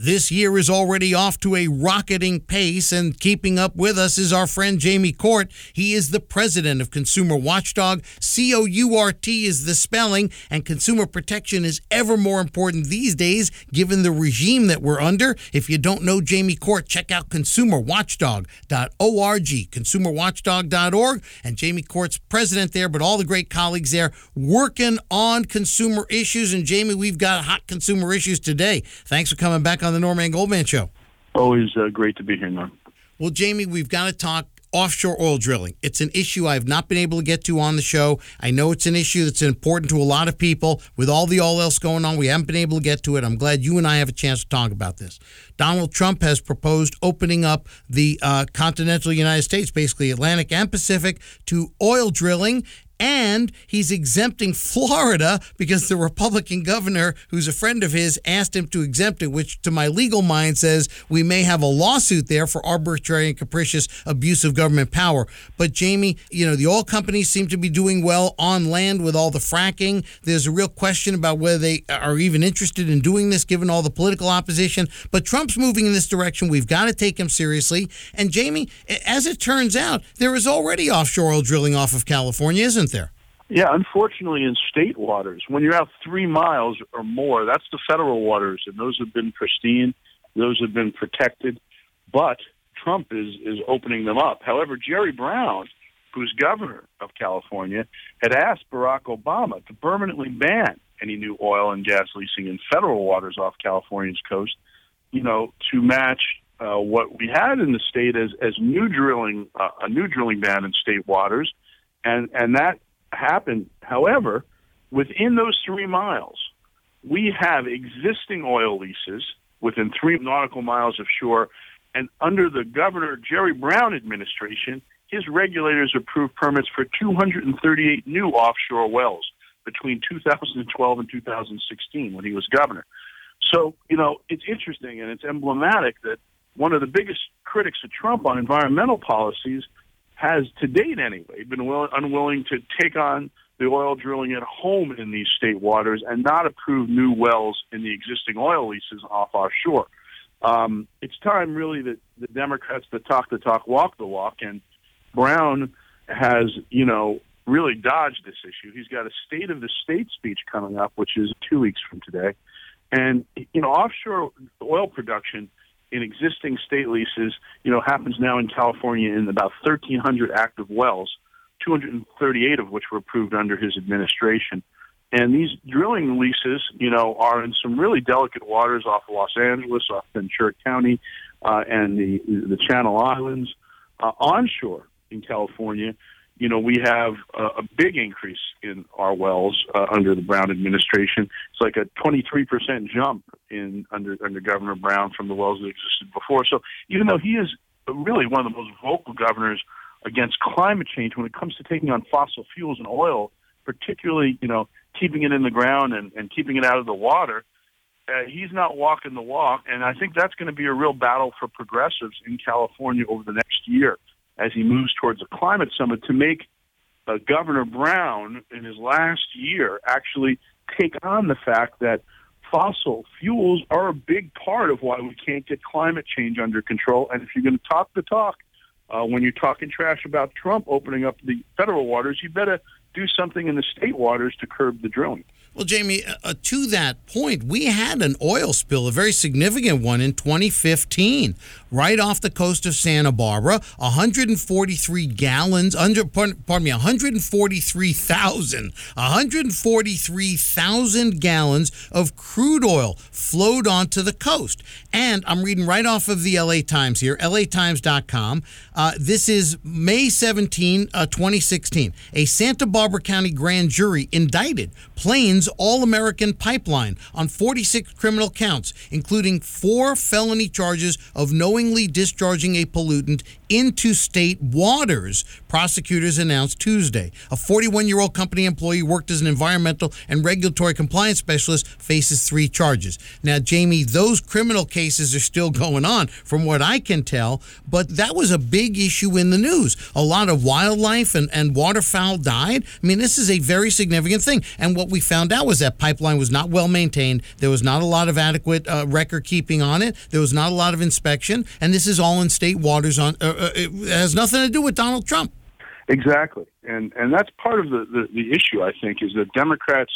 This year is already off to a rocketing pace, and keeping up with us is our friend Jamie Court. He is the president of Consumer Watchdog. C O U R T is the spelling, and consumer protection is ever more important these days given the regime that we're under. If you don't know Jamie Court, check out consumerwatchdog.org, consumerwatchdog.org, and Jamie Court's president there, but all the great colleagues there working on consumer issues. And Jamie, we've got hot consumer issues today. Thanks for coming back on the Norman Goldman Show. Always uh, great to be here, Norm. Well, Jamie, we've got to talk offshore oil drilling. It's an issue I've not been able to get to on the show. I know it's an issue that's important to a lot of people. With all the all else going on, we haven't been able to get to it. I'm glad you and I have a chance to talk about this. Donald Trump has proposed opening up the uh, continental United States, basically Atlantic and Pacific, to oil drilling and he's exempting Florida because the Republican governor, who's a friend of his, asked him to exempt it, which to my legal mind says we may have a lawsuit there for arbitrary and capricious abuse of government power. But Jamie, you know, the oil companies seem to be doing well on land with all the fracking. There's a real question about whether they are even interested in doing this given all the political opposition. But Trump's moving in this direction. We've got to take him seriously. And Jamie, as it turns out, there is already offshore oil drilling off of California, isn't there? Yeah, unfortunately, in state waters, when you're out three miles or more, that's the federal waters, and those have been pristine, those have been protected. But Trump is is opening them up. However, Jerry Brown, who's governor of California, had asked Barack Obama to permanently ban any new oil and gas leasing in federal waters off California's coast. You know, to match uh, what we had in the state as as new drilling, uh, a new drilling ban in state waters, and and that happened. However, within those three miles, we have existing oil leases within three nautical miles of shore. And under the Governor Jerry Brown administration, his regulators approved permits for 238 new offshore wells between 2012 and 2016 when he was governor. So, you know, it's interesting and it's emblematic that one of the biggest critics of Trump on environmental policies has, to date anyway, been will, unwilling to take on the oil drilling at home in these state waters and not approve new wells in the existing oil leases off our shore. Um, it's time, really, that the Democrats that talk the talk walk the walk, and Brown has, you know, really dodged this issue. He's got a State of the State speech coming up, which is two weeks from today. And, you know, offshore oil production in existing state leases, you know, happens now in California in about 1,300 active wells, 238 of which were approved under his administration. And these drilling leases, you know, are in some really delicate waters off of Los Angeles, off Ventura County, uh, and the the Channel Islands, uh, onshore in California you know, we have a, a big increase in our wells uh, under the Brown administration. It's like a 23% jump in under under Governor Brown from the wells that existed before. So even though he is really one of the most vocal governors against climate change when it comes to taking on fossil fuels and oil, particularly, you know, keeping it in the ground and, and keeping it out of the water, uh, he's not walking the walk. And I think that's going to be a real battle for progressives in California over the next year as he moves towards a climate summit to make uh, Governor Brown in his last year actually take on the fact that fossil fuels are a big part of why we can't get climate change under control. And if you're going to talk the talk, uh, when you're talking trash about Trump opening up the federal waters, you better do something in the state waters to curb the drilling. Well, Jamie, uh, uh, to that point, we had an oil spill, a very significant one in 2015, right off the coast of Santa Barbara. 143 gallons, under, pardon, pardon me, 143,000, 143,000 gallons of crude oil flowed onto the coast. And I'm reading right off of the LA Times here, latimes.com. Uh, this is May 17, uh, 2016. A Santa Barbara County grand jury indicted All American Pipeline on 46 criminal counts, including four felony charges of knowingly discharging a pollutant into state waters, prosecutors announced Tuesday. A 41 year old company employee worked as an environmental and regulatory compliance specialist faces three charges. Now, Jamie, those criminal cases are still going on, from what I can tell, but that was a big issue in the news. A lot of wildlife and, and waterfowl died. I mean, this is a very significant thing. And what we found found out was that pipeline was not well maintained. There was not a lot of adequate uh, record keeping on it. There was not a lot of inspection, and this is all in state waters. On uh, uh it has nothing to do with Donald Trump. Exactly, and and that's part of the the, the issue. I think is that Democrats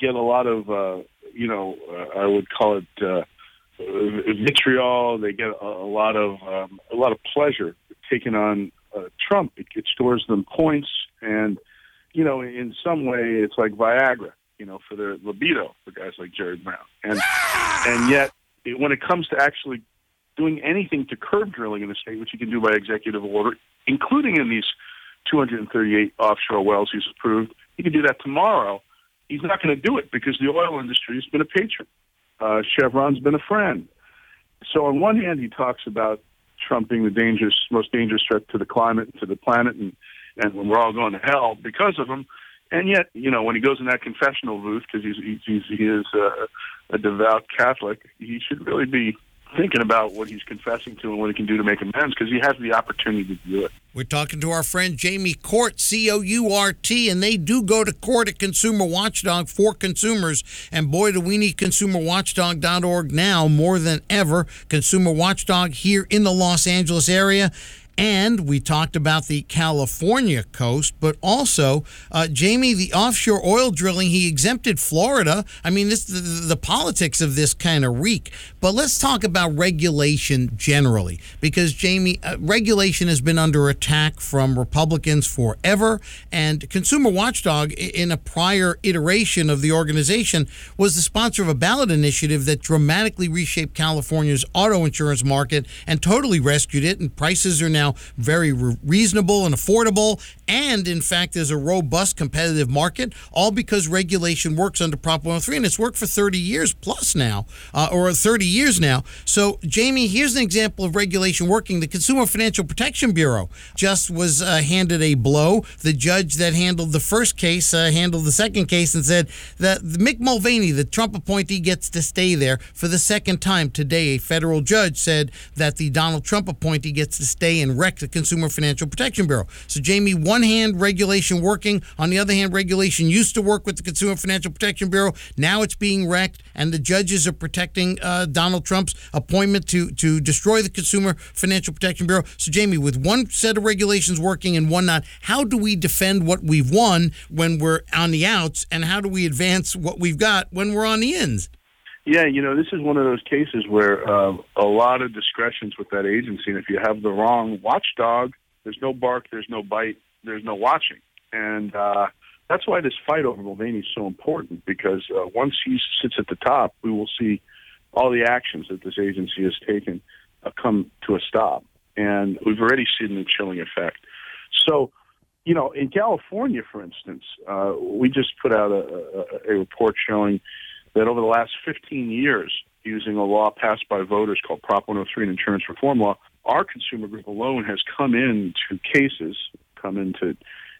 get a lot of uh, you know uh, I would call it uh, vitriol. They get a, a lot of um, a lot of pleasure taking on Trump. It, it stores them points, and you know in some way it's like Viagra. You know for their libido for guys like Jerry Brown, and and yet it, when it comes to actually doing anything to curb drilling in the state, which you can do by executive order, including in these 238 offshore wells he's approved. He can do that tomorrow. He's not going to do it because the oil industry has been a patron. Uh, Chevron's been a friend. So on one hand, he talks about Trump being the dangerous, most dangerous threat to the climate and to the planet, and and when we're all going to hell because of him. And yet, you know, when he goes in that confessional booth because he's, he's he is a, a devout Catholic, he should really be thinking about what he's confessing to and what he can do to make amends because he has the opportunity to do it. We're talking to our friend Jamie Court, C O U R T, and they do go to court at Consumer Watchdog for consumers. And boy, do we need ConsumerWatchdog.org now more than ever. Consumer Watchdog here in the Los Angeles area. And we talked about the California coast, but also, uh, Jamie, the offshore oil drilling, he exempted Florida. I mean, this the, the politics of this kind of reek. But let's talk about regulation generally, because, Jamie, uh, regulation has been under attack from Republicans forever. And Consumer Watchdog, in a prior iteration of the organization, was the sponsor of a ballot initiative that dramatically reshaped California's auto insurance market and totally rescued it. And prices are now now very re- reasonable and affordable. And in fact, there's a robust competitive market, all because regulation works under Prop 103. And it's worked for 30 years plus now, uh, or 30 years now. So, Jamie, here's an example of regulation working. The Consumer Financial Protection Bureau just was uh, handed a blow. The judge that handled the first case uh, handled the second case and said that Mick Mulvaney, the Trump appointee, gets to stay there for the second time today. A federal judge said that the Donald Trump appointee gets to stay and wreck the Consumer Financial Protection Bureau. So, Jamie, one hand, regulation working. On the other hand, regulation used to work with the Consumer Financial Protection Bureau. Now it's being wrecked, and the judges are protecting uh, Donald Trump's appointment to, to destroy the Consumer Financial Protection Bureau. So, Jamie, with one set of regulations working and one not, how do we defend what we've won when we're on the outs, and how do we advance what we've got when we're on the ins? Yeah, you know, this is one of those cases where uh, a lot of discretions with that agency, and if you have the wrong watchdog, there's no bark, there's no bite, there's no watching, and uh, that's why this fight over Mulvaney is so important because uh, once he sits at the top, we will see all the actions that this agency has taken uh, come to a stop, and we've already seen the chilling effect. So, you know, in California, for instance, uh, we just put out a, a, a report showing that over the last 15 years, using a law passed by voters called Prop 103, an insurance reform law, our consumer group alone has come into cases, come into,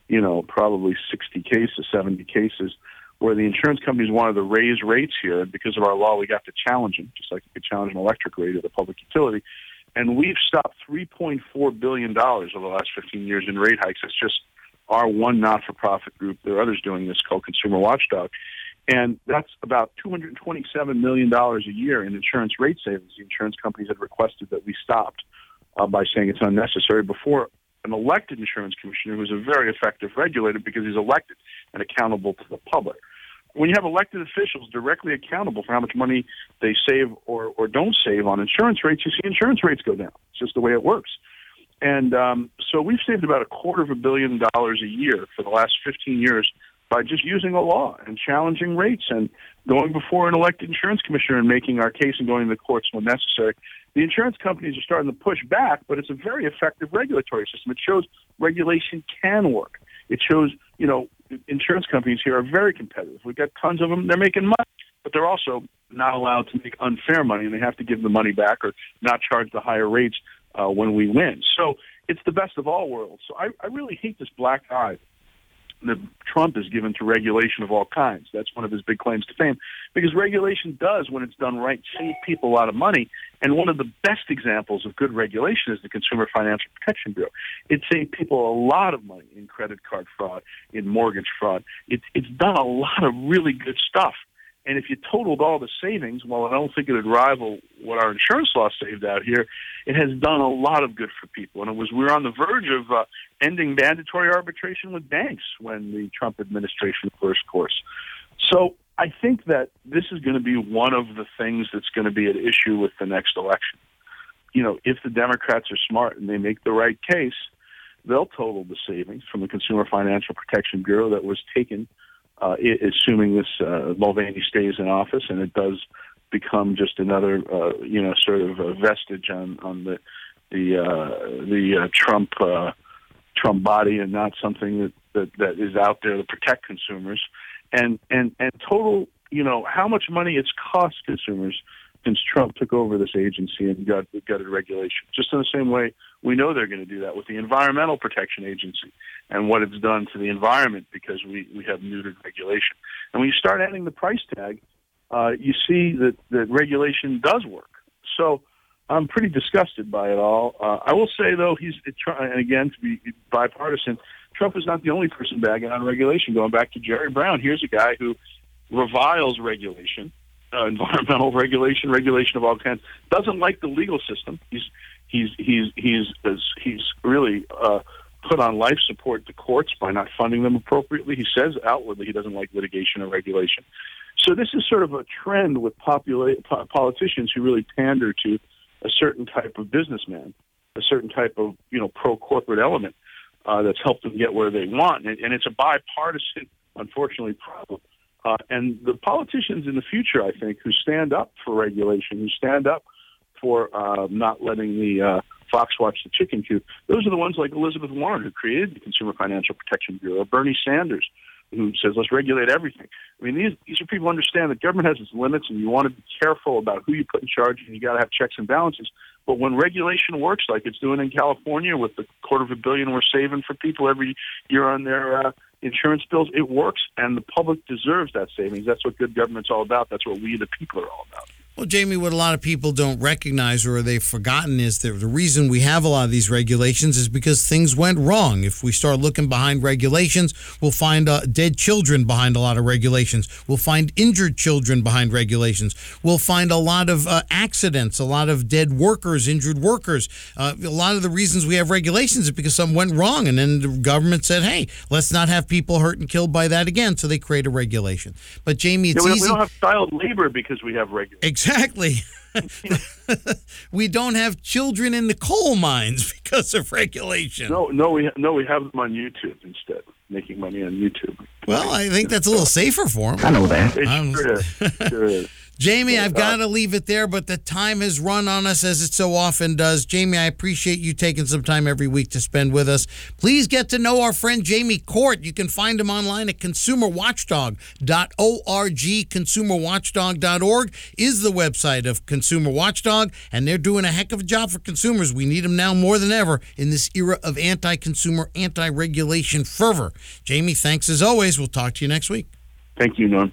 you know, probably 60 cases, 70 cases, where the insurance companies wanted to raise rates here. Because of our law, we got to challenge them, just like you could challenge an electric rate at a public utility. And we've stopped $3.4 billion over the last 15 years in rate hikes. It's just our one not for profit group. There are others doing this called Consumer Watchdog. And that's about $227 million a year in insurance rate savings. The insurance companies had requested that we stopped uh, by saying it's unnecessary before an elected insurance commissioner who's a very effective regulator because he's elected and accountable to the public. When you have elected officials directly accountable for how much money they save or, or don't save on insurance rates, you see insurance rates go down. It's just the way it works. And um, so we've saved about a quarter of a billion dollars a year for the last 15 years by just using a law and challenging rates and going before an elected insurance commissioner and making our case and going to the courts when necessary. The insurance companies are starting to push back, but it's a very effective regulatory system. It shows regulation can work. It shows, you know, insurance companies here are very competitive. We've got tons of them. They're making money, but they're also not allowed to make unfair money, and they have to give the money back or not charge the higher rates uh, when we win. So it's the best of all worlds. So I, I really hate this black eye that Trump is given to regulation of all kinds. That's one of his big claims to fame, because regulation does, when it's done right, save people a lot of money. And one of the best examples of good regulation is the Consumer Financial Protection Bureau. It saved people a lot of money in credit card fraud, in mortgage fraud. It, it's done a lot of really good stuff. And if you totaled all the savings, well, I don't think it would rival what our insurance law saved out here. It has done a lot of good for people, and it was we were on the verge of uh, ending mandatory arbitration with banks when the Trump administration first course. So I think that this is going to be one of the things that's going to be at issue with the next election. You know, if the Democrats are smart and they make the right case, they'll total the savings from the Consumer Financial Protection Bureau that was taken uh, assuming this uh, Mulvaney stays in office, and it does become just another, uh, you know, sort of a vestige on on the the uh, the uh, Trump uh, Trump body, and not something that, that that is out there to protect consumers, and and and total, you know, how much money it's cost consumers since Trump took over this agency and got gutted regulation. Just in the same way, we know they're going to do that with the Environmental Protection Agency and what it's done to the environment because we, we have neutered regulation. And when you start adding the price tag, uh, you see that, that regulation does work. So I'm pretty disgusted by it all. Uh, I will say, though, he's and again, to be bipartisan, Trump is not the only person bagging on regulation. Going back to Jerry Brown, here's a guy who reviles regulation uh, environmental regulation, regulation of all kinds. Doesn't like the legal system. He's he's he's he's he's really uh, put on life support to courts by not funding them appropriately. He says outwardly he doesn't like litigation or regulation. So this is sort of a trend with popula- politicians who really pander to a certain type of businessman, a certain type of you know pro corporate element uh, that's helped them get where they want, and, and it's a bipartisan, unfortunately, problem. Uh, and the politicians in the future, I think, who stand up for regulation, who stand up for uh, not letting the uh, fox watch the chicken coop, those are the ones like Elizabeth Warren, who created the Consumer Financial Protection Bureau, Bernie Sanders, who says let's regulate everything. I mean, these these are people who understand that government has its limits, and you want to be careful about who you put in charge, and you got to have checks and balances. But when regulation works, like it's doing in California, with the quarter of a billion we're saving for people every year on their uh, insurance bills, it works, and the public deserves that savings. That's what good government's all about. That's what we, the people, are all about. Well, Jamie, what a lot of people don't recognize or they've forgotten is that the reason we have a lot of these regulations is because things went wrong. If we start looking behind regulations, we'll find uh, dead children behind a lot of regulations. We'll find injured children behind regulations. We'll find a lot of uh, accidents, a lot of dead workers, injured workers. Uh, a lot of the reasons we have regulations is because something went wrong, and then the government said, "Hey, let's not have people hurt and killed by that again." So they create a regulation. But Jamie, it's yeah, we, easy. We don't have child labor because we have regulations. Exactly. we don't have children in the coal mines because of regulation. No, no, we no, we have them on YouTube instead, making money on YouTube. Well, I think that's a little safer for them. I know that. It sure is. Sure is. Jamie, I've got to leave it there, but the time has run on us as it so often does. Jamie, I appreciate you taking some time every week to spend with us. Please get to know our friend Jamie Court. You can find him online at consumerwatchdog.org. Consumerwatchdog.org is the website of Consumer Watchdog, and they're doing a heck of a job for consumers. We need them now more than ever in this era of anti consumer, anti regulation fervor. Jamie, thanks as always. We'll talk to you next week. Thank you, Norm.